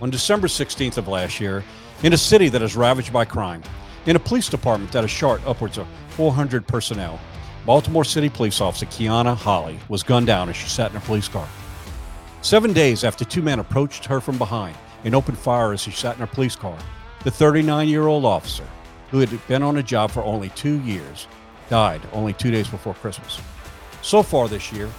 on December 16th of last year in a city that is ravaged by crime, in a police department that has short upwards of 400 personnel. Baltimore City police officer Keona Holley was gunned down as she sat in a police car. Seven days after two men approached her from behind and opened fire as she sat in her police car, the 39 year old officer, who had been on a job for only two years, died only two days before Christmas. So far this year,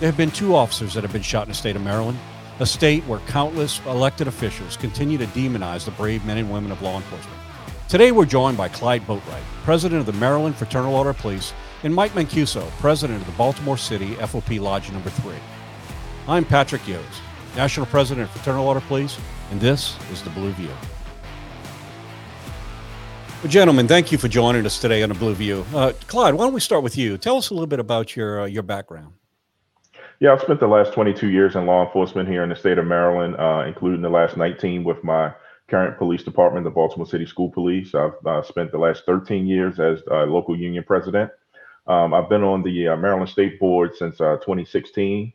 there have been two officers that have been shot in the state of Maryland, a state where countless elected officials continue to demonize the brave men and women of law enforcement. Today, we're joined by Clyde Boatwright, president of the Maryland Fraternal Order of Police, and Mike Mancuso, president of the Baltimore City FOP Lodge Number 3. I'm Patrick Yoes, national president of Fraternal Order of Police, and this is the Blue View. Well, gentlemen, thank you for joining us today on the Blue View. Uh, Clyde, why don't we start with you? Tell us a little bit about your uh, your background. Yeah, I've spent the last 22 years in law enforcement here in the state of Maryland, uh, including the last 19 with my current police department, the Baltimore City School Police. I've uh, spent the last 13 years as a local union president. Um, I've been on the uh, Maryland State Board since uh, 2016,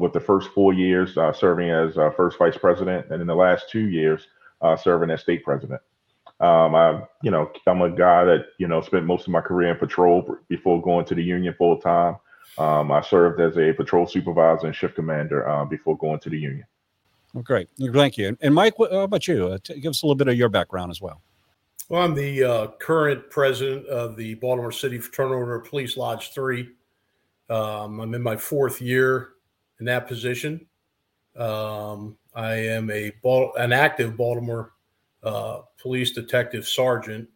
with the first four years serving as first vice president, and in the last two years serving as state president. Um, I, you know, I'm a guy that you know spent most of my career in patrol before going to the union full time. Um, I served as a patrol supervisor and shift commander uh, before going to the union. Well, great, thank you. And Mike, what about you? Uh, t- give us a little bit of your background as well. Well, I'm the uh, current president of the Baltimore City Fraternal Order Police Lodge Three. Um, I'm in my fourth year in that position. Um, I am a an active Baltimore uh, police detective sergeant,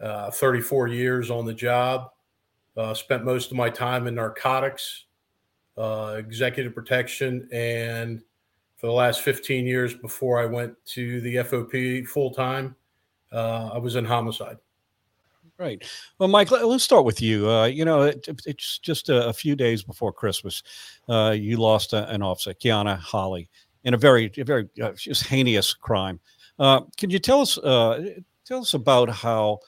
uh, 34 years on the job. Uh, spent most of my time in narcotics, uh, executive protection, and for the last 15 years before I went to the FOP full time, uh, I was in homicide. Right. Well, Mike, let, us start with you. Uh, you know, it, it's just a, a, few days before Christmas. Uh, you lost a, an officer, Keona Holley, in a very, a very uh, just heinous crime. Uh, can you tell us uh, tell us about how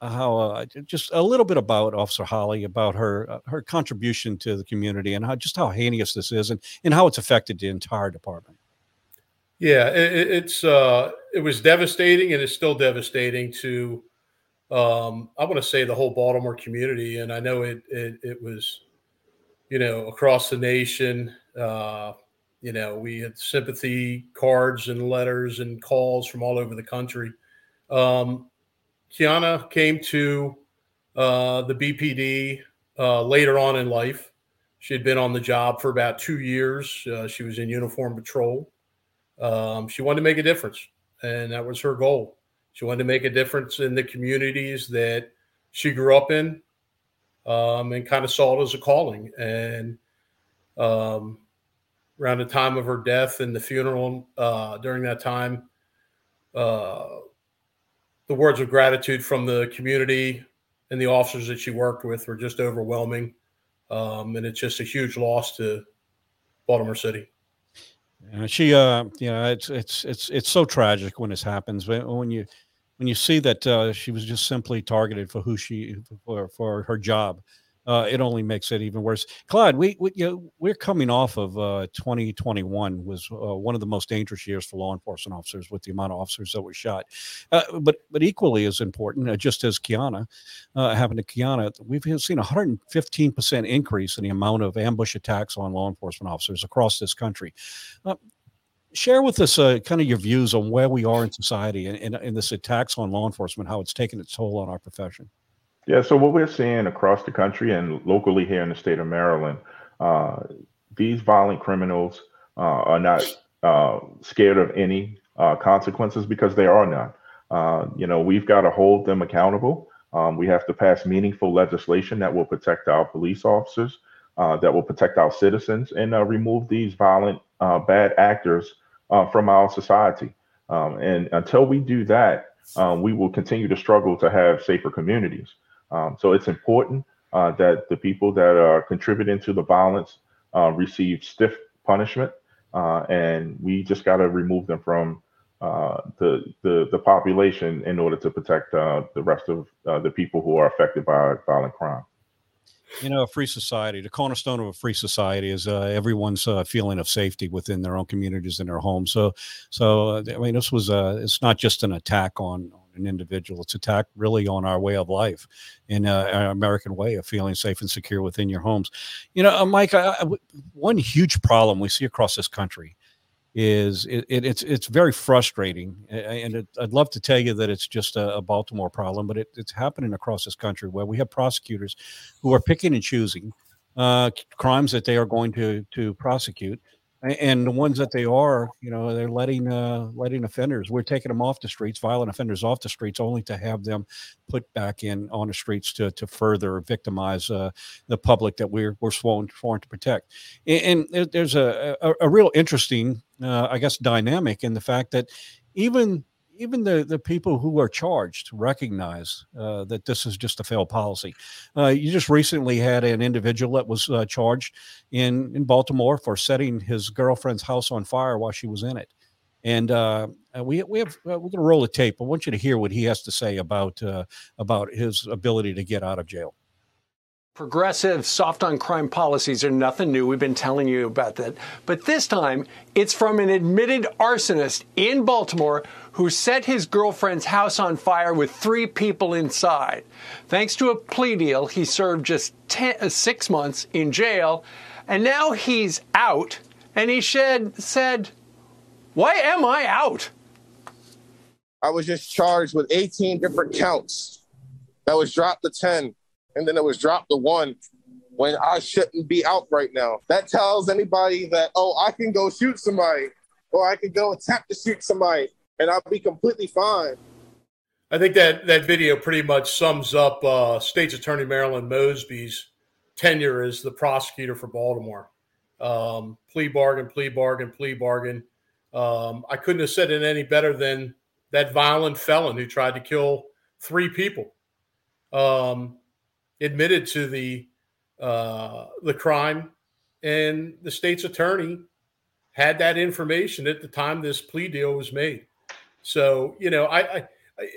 how uh, just a little bit about Officer Holley, about her uh, her contribution to the community, and how just how heinous this is, and and how it's affected the entire department. Yeah, it, it's uh, it was devastating, and it's still devastating to um, I want to say the whole Baltimore community, and I know it it, it was you know across the nation. Uh, you know, we had sympathy cards and letters and calls from all over the country. Um, Keona came to uh, the BPD uh, later on in life. She had been on the job for about two years. Uh, she was in uniform patrol. Um, she wanted to make a difference, and that was her goal. She wanted to make a difference in the communities that she grew up in um, and kind of saw it as a calling. And um, around the time of her death and the funeral uh, during that time. The words of gratitude from the community and the officers that she worked with were just overwhelming. Um, and it's just a huge loss to Baltimore City. She, uh, you know, it's it's it's it's so tragic when this happens. When you when you see that uh, she was just simply targeted for who she for for her job, uh, it only makes it even worse. Clyde, we, we you know, we're coming off of uh, 2021 was uh, one of the most dangerous years for law enforcement officers with the amount of officers that were shot. Uh, but but equally as important, uh, just as Keona uh, happened to Keona, we've seen a 115 percent increase in the amount of ambush attacks on law enforcement officers across this country. Share with us kind of your views on where we are in society and, and this attacks on law enforcement, how it's taken its toll on our profession. Yeah, so what we're seeing across the country and locally here in the state of Maryland, uh, these violent criminals uh, are not uh, scared of any uh, consequences because there are none. Uh, you know, we've got to hold them accountable. Um, we have to pass meaningful legislation that will protect our police officers, uh, that will protect our citizens, and remove these violent, bad actors from our society. Um, and until we do that, um, we will continue to struggle to have safer communities. Um, so it's important uh, that the people that are contributing to the violence uh, receive stiff punishment, uh, and we just got to remove them from uh, the, the the population in order to protect uh, the rest of uh, the people who are affected by violent crime. you know, a free society, the cornerstone of a free society is everyone's feeling of safety within their own communities and their homes. So, so I mean, this was uh, it's not just an attack on, an individual; it's attack really on our way of life, in uh, our American way of feeling safe and secure within your homes. You know, uh, Mike, I, I, one huge problem we see across this country is it, it, it's it's very frustrating, and it, I'd love to tell you that it's just a, a Baltimore problem, but it's happening across this country where we have prosecutors who are picking and choosing uh, crimes that they are going to to prosecute, and the ones that they are, you know, they're letting uh, letting offenders. We're taking them off the streets, violent offenders off the streets, only to have them put back in on the streets to to further victimize uh, the public that we're we're sworn, sworn to protect. And, and there's a, a, a real interesting, uh, I guess, dynamic in the fact that even even the, the people who are charged recognize uh, that this is just a failed policy. Uh, you just recently had an individual that was uh, charged in, in Baltimore for setting his girlfriend's house on fire while she was in it. And uh, we, we have uh, we're going to roll a tape. I want you to hear what he has to say about uh, about his ability to get out of jail. Progressive soft on crime policies are nothing new. We've been telling you about that. But this time, it's from an admitted arsonist in Baltimore who set his girlfriend's house on fire with three people inside. Thanks to a plea deal, he served just ten, uh, six months in jail, and now he's out. And he said, said, Why am I out? I was just charged with 18 different counts. That was dropped to 10 and then it was dropped to one when I shouldn't be out right now. That tells anybody that, oh, I can go shoot somebody or I can go attempt to shoot somebody and I'll be completely fine. I think that that video pretty much sums up uh, State's Attorney Marilyn Mosby's tenure as the prosecutor for Baltimore. Um, plea bargain, plea bargain, plea bargain. Um, I couldn't have said it any better than that violent felon who tried to kill three people. Um, admitted to the uh, the crime, and the state's attorney had that information at the time this plea deal was made. So you know, I, I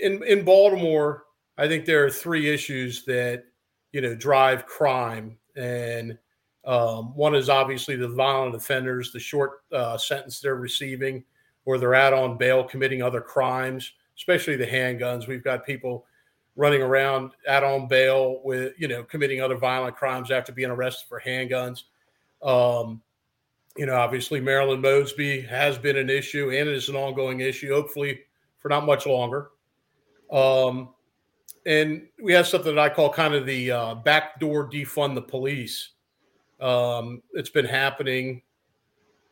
in in Baltimore, I think there are three issues that you know drive crime, and um, one is obviously the violent offenders, the short uh, sentence they're receiving, or they're out on bail committing other crimes, especially the handguns. We've got people running around out on bail with you know committing other violent crimes after being arrested for handguns. Um, you know, obviously Marilyn Mosby has been an issue and it is an ongoing issue, hopefully for not much longer. Um, and we have something that I call kind of the uh, backdoor defund the police. Um, it's been happening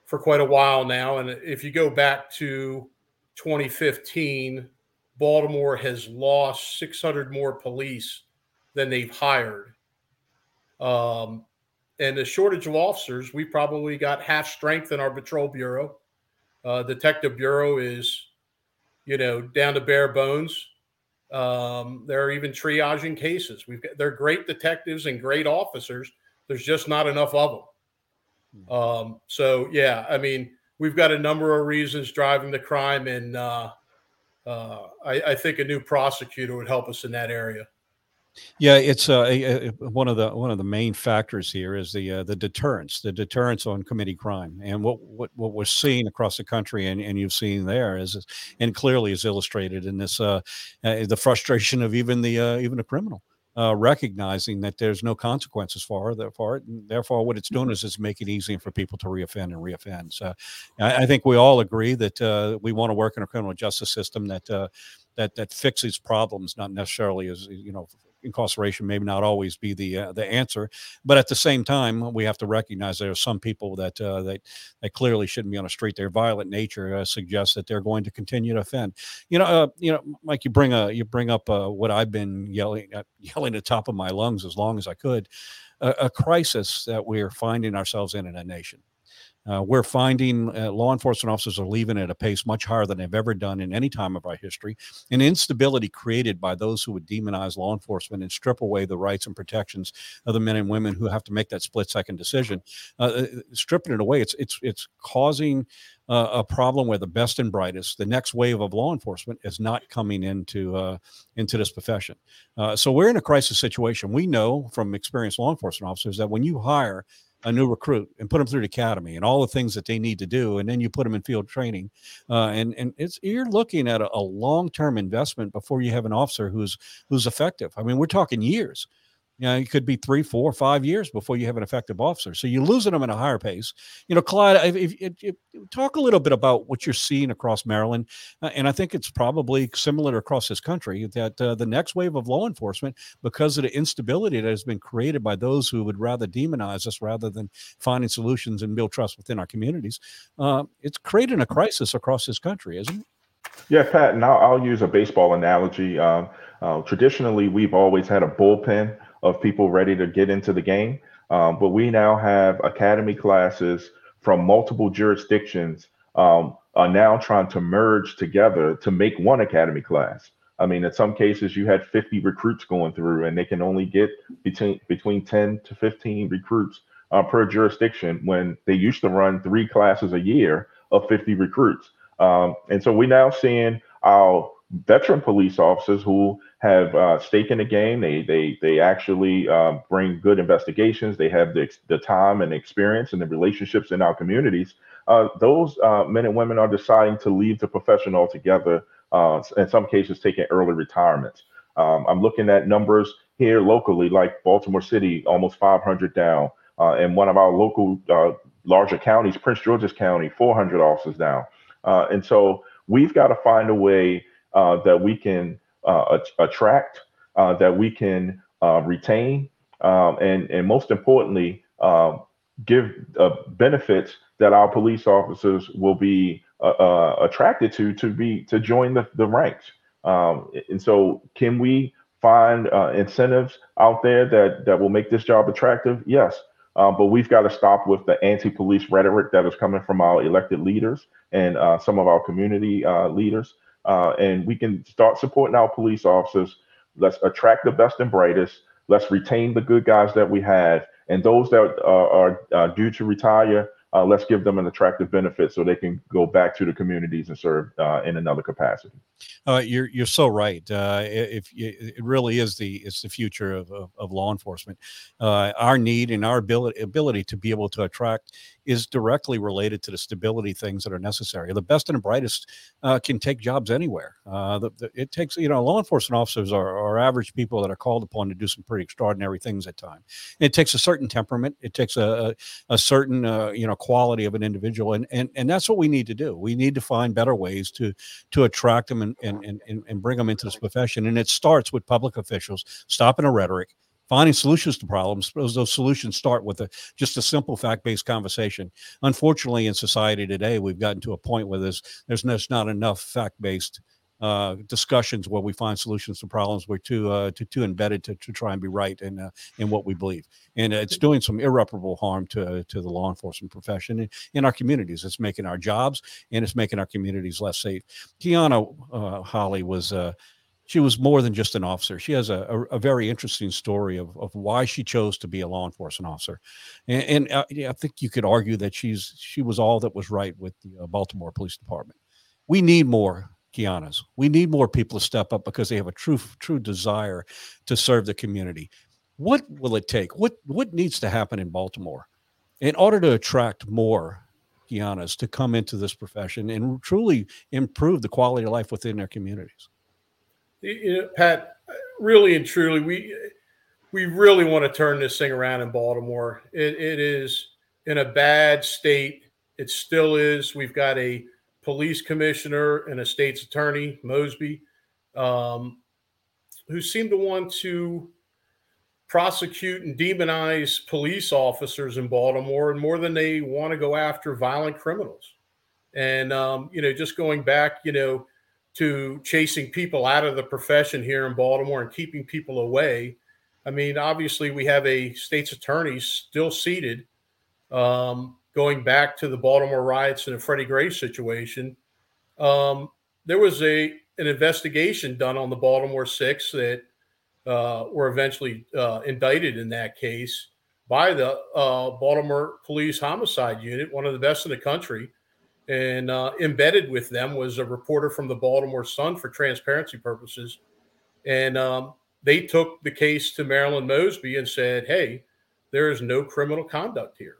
for quite a while now, and if you go back to 2015 Baltimore has lost 600 more police than they've hired. Um, and the shortage of officers, we probably got half strength in our patrol bureau. Uh, detective bureau is, you know, down to bare bones. Um, they're even triaging cases. We've got, they're great detectives and great officers. There's just not enough of them. Hmm. Um, so yeah, I mean, we've got a number of reasons driving the crime, and uh, uh, I, I, think a new prosecutor would help us in that area. Yeah, it's uh, a, a, one of the one of the main factors here is the uh, the deterrence, the deterrence on committee crime, and what what, what we're seeing across the country, and, and you've seen there is, and clearly is illustrated in this uh, uh the frustration of even the uh, even a criminal uh, recognizing that there's no consequences for it, for it. And therefore, what it's doing is it's making it easy for people to reoffend and reoffend. So, I, I think we all agree that uh, we want to work in a criminal justice system that uh, that that fixes problems, not necessarily as you know incarceration maybe not always be the uh, the answer, but at the same time, we have to recognize there are some people that uh, that that clearly shouldn't be on the street. Their violent nature uh, suggests that they're going to continue to offend. You know, uh, you know, Mike, you bring a you bring up uh, what I've been yelling at, yelling at the top of my lungs as long as I could, a, a crisis that we're finding ourselves in in a nation. Uh, we're finding uh, law enforcement officers are leaving at a pace much higher than they've ever done in any time of our history. And instability created by those who would demonize law enforcement and strip away the rights and protections of the men and women who have to make that split second decision, uh, uh stripping it away. It's it's it's causing uh, a problem where the best and brightest, the next wave of law enforcement, is not coming into uh, into this profession. Uh, so we're in a crisis situation. We know from experienced law enforcement officers that when you hire a new recruit and put them through the academy and all the things that they need to do, and then you put them in field training, uh, and and it's you're looking at a, a long term investment before you have an officer who's who's effective. I mean, we're talking years. You know, it could be three, four, five years before you have an effective officer. So you're losing them at a higher pace. You know, Clyde, if, if, if, talk a little bit about what you're seeing across Maryland, uh, and I think it's probably similar across this country that uh, the next wave of law enforcement, because of the instability that has been created by those who would rather demonize us rather than finding solutions and build trust within our communities, uh, it's creating a crisis across this country, isn't it? Yeah, Pat, and I'll, I'll use a baseball analogy. Um, uh, traditionally, we've always had a bullpen of people ready to get into the game. Um, but we now have academy classes from multiple jurisdictions um, are now trying to merge together to make one academy class. I mean, in some cases, you had 50 recruits going through, and they can only get between between 10 to 15 recruits uh, per jurisdiction when they used to run three classes a year of 50 recruits. Um, and so we're now seeing our veteran police officers who have uh, stake in the game. They they they actually uh, bring good investigations. They have the the time and experience and the relationships in our communities. Uh, those uh, men and women are deciding to leave the profession altogether. Uh, in some cases, taking early retirements. Um, I'm looking at numbers here locally, like Baltimore City, almost 500 down, uh, and one of our local larger counties, Prince George's County, 400 officers down. and so we've got to find a way uh, that we can uh, attract, uh, that we can uh, retain, um, and and most importantly, uh, give uh, benefits that our police officers will be attracted to to be to join the, the ranks. Um, and so, can we find incentives out there that that will make this job attractive? Yes. Uh, but we've got to stop with the anti-police rhetoric that is coming from our elected leaders and uh, some of our community uh, leaders uh, and we can start supporting our police officers. Let's attract the best and brightest. Let's retain the good guys that we have, and those that uh, are uh, due to retire, uh, let's give them an attractive benefit so they can go back to the communities and serve uh, in another capacity. Uh, you're you're so right. If it really is the it's the future of, of, of law enforcement, our need and our ability ability to be able to attract is directly related to the stability things that are necessary. The best and the brightest uh, can take jobs anywhere. Uh, the, the, it takes, you know, law enforcement officers are, are, average people that are called upon to do some pretty extraordinary things at times. It takes a certain temperament. It takes a, a, a certain, uh, you know, quality of an individual. And, and, and that's what we need to do. We need to find better ways to, to attract them and, and, and, and bring them into this profession. And it starts with public officials stopping the rhetoric finding solutions to problems. Those, those solutions start with a, just a simple fact-based conversation. Unfortunately, in society today, we've gotten to a point where there's there's not enough fact-based uh, discussions where we find solutions to problems. We're too uh, too, too embedded to, to try and be right in uh, in what we believe, and it's doing some irreparable harm to to the law enforcement profession in, in our communities. It's making our jobs and it's making our communities less safe. Keona uh, Holley was uh, she was more than just an officer. She has a, a, a, very interesting story of, of why she chose to be a law enforcement officer, and, and uh, I think you could argue that she's she was all that was right with the uh, Baltimore Police Department. We need more Keonas. We need more people to step up because they have a true true desire to serve the community. What will it take? What what needs to happen in Baltimore in order to attract more Keonas to come into this profession and truly improve the quality of life within their communities? You know, Pat, really and truly, we we really want to turn this thing around in Baltimore. It, it is in a bad state. It still is. We've got a police commissioner and a state's attorney, Mosby, um, who seem to want to prosecute and demonize police officers in Baltimore and more than they want to go after violent criminals. And, um, you know, just going back, you know, to chasing people out of the profession here in Baltimore and keeping people away. I mean, obviously, we have a state's attorney still seated um, going back to the Baltimore riots and the Freddie Gray situation, um, there was a an investigation done on the Baltimore Six that uh, were eventually uh, indicted in that case by the uh, Baltimore Police Homicide Unit, one of the best in the country. And uh, embedded with them was a reporter from the Baltimore Sun for transparency purposes. And um, they took the case to Marilyn Mosby and said, hey, there is no criminal conduct here.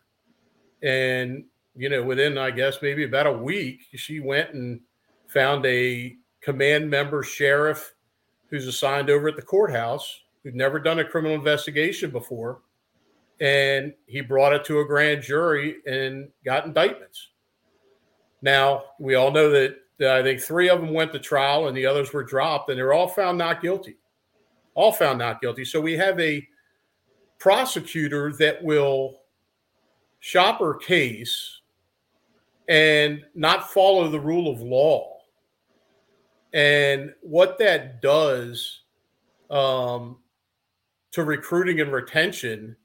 And, you know, within, I guess, maybe about a week, she went and found a command member sheriff who's assigned over at the courthouse who'd never done a criminal investigation before. And he brought it to a grand jury and got indictments. Now, we all know that, that I think three of them went to trial and the others were dropped, and they're all found not guilty. All found not guilty. So we have a prosecutor that will shop her case and not follow the rule of law. And what that does um, to recruiting and retention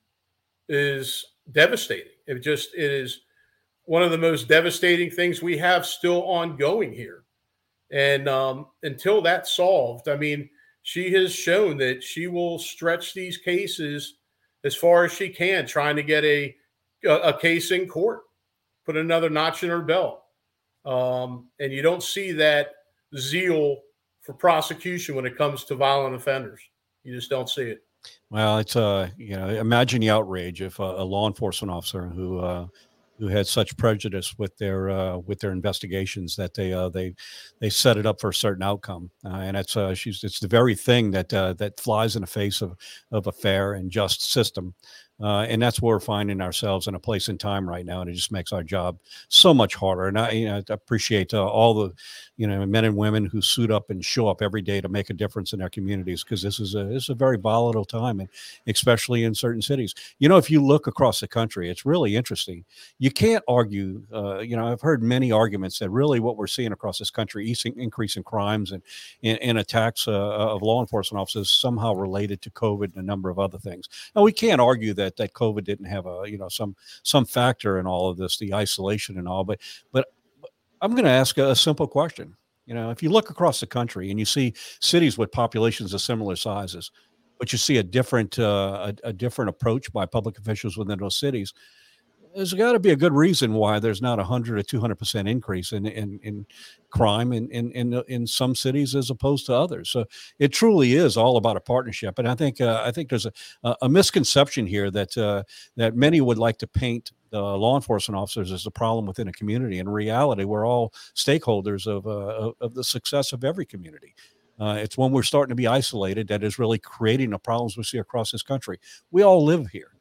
is devastating. It just it is one of the most devastating things we have still ongoing here. And um, until that's solved, I mean, she has shown that she will stretch these cases as far as she can, trying to get a a, case in court, put another notch in her belt. Um, and you don't see that zeal for prosecution when it comes to violent offenders. You just don't see it. Well, it's uh, you know, imagine the outrage if a, a law enforcement officer who uh, who had such prejudice with their uh, with their investigations that they uh, they they set it up for a certain outcome, uh, and it's uh, she's it's the very thing that uh, that flies in the face of of a fair and just system. Uh, and that's where we're finding ourselves in a place in time right now, and it just makes our job so much harder. And I, you know, appreciate all the, you know, men and women who suit up and show up every day to make a difference in their communities because this is a this is a very volatile time, and especially in certain cities. You know, if you look across the country, it's really interesting. You can't argue. Uh, you know, I've heard many arguments that really what we're seeing across this country, increase in crimes and and, and attacks uh, of law enforcement officers, somehow related to COVID and a number of other things. Now we can't argue that that that COVID didn't have a you know some some factor in all of this, the isolation and all. But but I'm going to ask a, simple question. You know, if you look across the country and you see cities with populations of similar sizes, but you see a different uh, a, a different approach by public officials within those cities, there's got to be a good reason why there's not a hundred or two hundred percent increase in in, in crime in, in in in some cities as opposed to others. So it truly is all about a partnership, and I think uh, I think there's a, a misconception here that uh, that many would like to paint the law enforcement officers is a problem within a community. In reality, we're all stakeholders of uh, of the success of every community. Uh, it's when we're starting to be isolated that is really creating the problems we see across this country. We all live here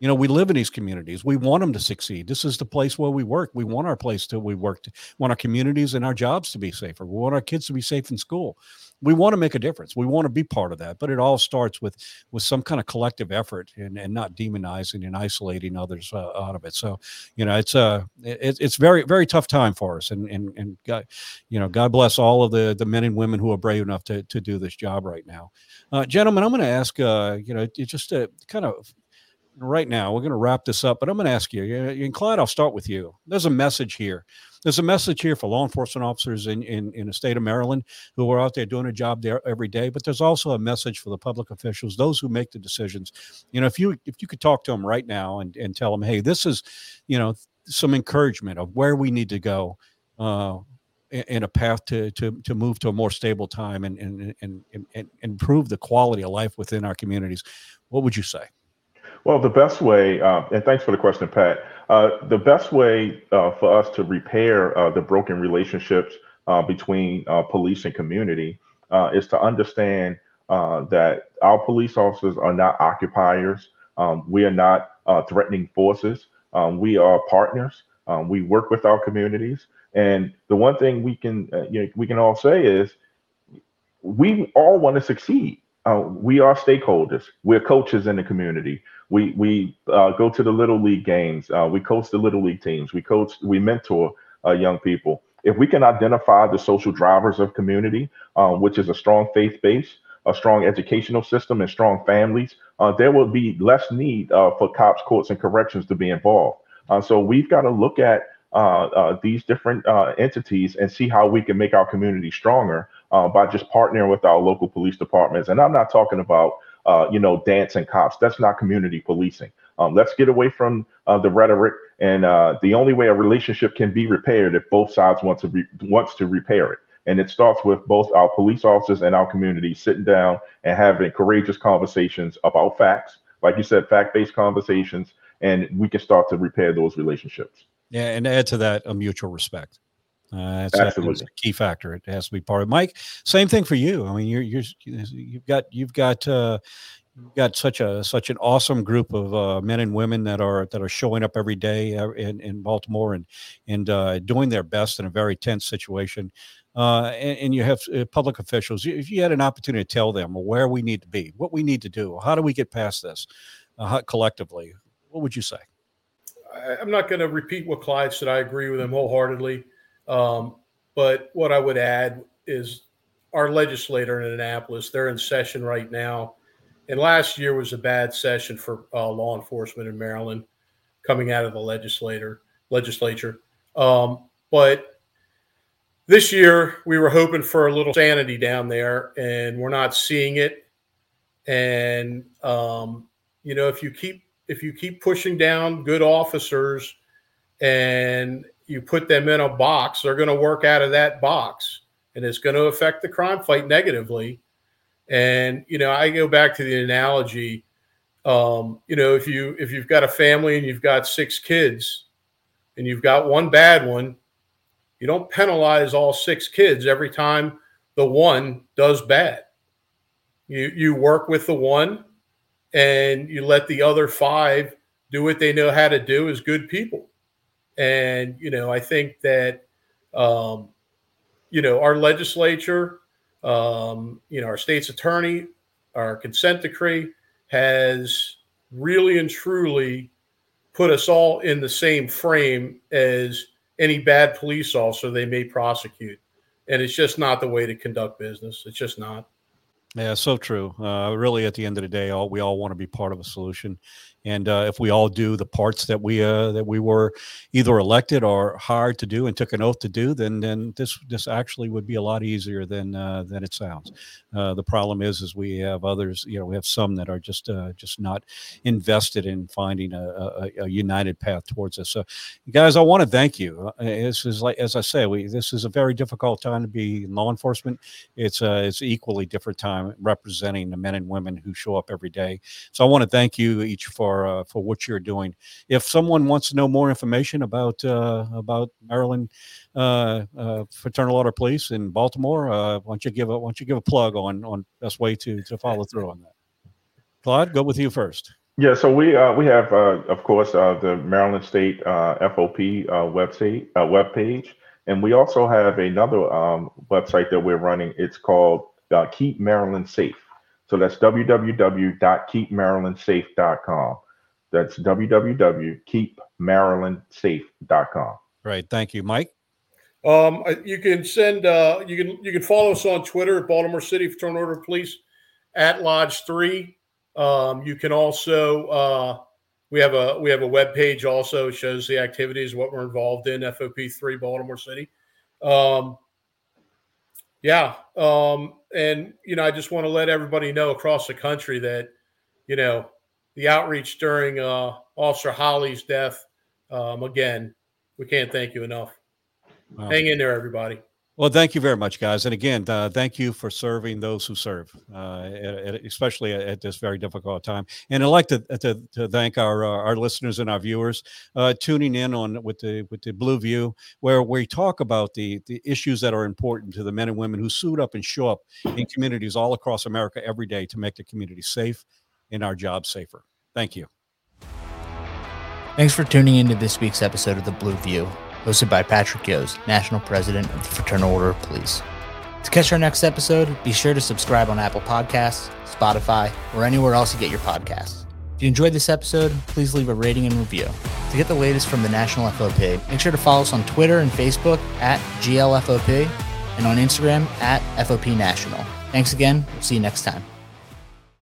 you know we live in these communities. We want them to succeed. This is the place where we work. We want our place to we work to want our communities and our jobs to be safer. We want our kids to be safe in school. We want to make a difference. We want to be part of that but it all starts with with some kind of collective effort and, and not demonizing and isolating others uh, out of it. So you know it's a uh, it, it's very very tough time for us. And and and god you know god bless all of the the men and women who are brave enough to to do this job right now. Uh, gentlemen i'm going to ask uh you know just to kind of right now. We're going to wrap this up, but I'm going to ask you, and Clyde, I'll start with you. There's a message here. There's a message here for law enforcement officers in, in, in the state of Maryland who are out there doing a job there every day. But there's also a message for the public officials, those who make the decisions. You know, if you if you could talk to them right now and, and tell them, hey, this is, you know, some encouragement of where we need to go. Uh, in a path to to to move to a more stable time and and, and and improve the quality of life within our communities. What would you say? Well, the best way, uh, and thanks for the question, Pat. Uh, the best way uh, for us to repair uh, the broken relationships uh, between uh, police and community is to understand that our police officers are not occupiers. Um, we are not threatening forces. Um, we are partners. Um, we work with our communities, and the one thing we can you know, we can all say is we all want to succeed. Uh, we are stakeholders. We're coaches in the community. We we uh, go to the little league games. Uh, we coach the little league teams. We coach. We mentor uh, young people. If we can identify the social drivers of community, um, which is a strong faith base, a strong educational system, and strong families, uh, there will be less need uh, for cops, courts, and corrections to be involved. Uh, so we've got to look at uh, uh, these different uh, entities and see how we can make our community stronger uh, by just partnering with our local police departments. And I'm not talking about uh, you know dancing cops. That's not community policing. Um, let's get away from uh, the rhetoric. And the only way a relationship can be repaired if both sides want to re- wants to repair it. And it starts with both our police officers and our community sitting down and having courageous conversations about facts, like you said, fact-based conversations, and we can start to repair those relationships. Yeah, and add to that a mutual respect. Uh, that's, Absolutely. That's a key factor. It has to be part of Mike. Same thing for you. I mean, you're you're you've got you've got uh, you've got such a such an awesome group of uh, men and women that are that are showing up every day uh, in, in Baltimore and and uh, doing their best in a very tense situation. Uh, and, and, you have uh, public officials. If you had an opportunity to tell them where we need to be, what we need to do, how do we get past this uh, collectively, what would you say? I'm not going to repeat what Clyde said. I agree with him wholeheartedly. Um, but what I would add is our legislator in Annapolis, they're in session right now. And last year was a bad session for uh, law enforcement in Maryland coming out of the legislator legislature. Um, but this year we were hoping for a little sanity down there, and we're not seeing it. And um, you know, if you keep if you keep pushing down good officers and you put them in a box, they're going to work out of that box and it's going to affect the crime fight negatively. And, you know, I go back to the analogy, um, you know, if you, if you've got a family and you've got six kids and you've got one bad one, you don't penalize all six kids every time the one does bad. You, you work with the one and you let the other five do what they know how to do as good people. And, you know, I think that, um, you know, our legislature, um, you know, our state's attorney, our consent decree has really and truly put us all in the same frame as any bad police officer they may prosecute. And it's just not the way to conduct business. It's just not. Yeah, so true. Uh, really, at the end of the day, all we all want to be part of a solution, and uh, if we all do the parts that we uh, that we were either elected or hired to do and took an oath to do, then then this this actually would be a lot easier than uh, than it sounds. Uh, the problem is is we have others, you know, we have some that are just uh, just not invested in finding a, a, a, united path towards this. So, guys, I want to thank you. Uh, this is like as I say, we this is a very difficult time to be in law enforcement. It's a it's equally different time representing the men and women who show up every day. So I want to thank you each for for uh, for what you're doing. If someone wants to know more information about uh, about Maryland uh, uh Fraternal Order Police in Baltimore, uh, why don't you give a why don't you give a plug on on best way to to follow through on that? Claude, go with you first. Yeah, so we we have, of course, the Maryland State FOP website uh, webpage, and we also have another um, website that we're running. It's called Keep Maryland Safe. So that's www.keepmarylandsafe.com. That's www.keepmarylandsafe.com. Right. Thank you, Mike. Um, you can send uh, you can you can follow us on Twitter at Baltimore City Fraternal Order of Police at Lodge Three. Um, you can also uh, we have a we have a web page also shows the activities what we're involved in FOP three Baltimore City. Um, yeah, um, and you know I just want to let everybody know across the country that you know the outreach during uh, Officer Holley's death. Um, again, we can't thank you enough. Wow. Hang in there, everybody. Well, thank you very much, guys. And again, uh, thank you for serving those who serve, uh, at, at, especially at, at, this very difficult time. And I'd like to, to, to thank our uh, our listeners and our viewers uh, tuning in on with the with the Blue View, where we talk about the the issues that are important to the men and women who suit up and show up in communities all across America every day to make the community safe and our jobs safer. Thank you. Thanks for tuning into this week's episode of the Blue View hosted by Patrick Yoes, National President of the Fraternal Order of Police. To catch our next episode, be sure to subscribe on Apple Podcasts, Spotify, or anywhere else you get your podcasts. If you enjoyed this episode, please leave a rating and review. To get the latest from the National FOP, make sure to follow us on Twitter and Facebook at GLFOP and on Instagram at FOP National. Thanks again. We'll see you next time.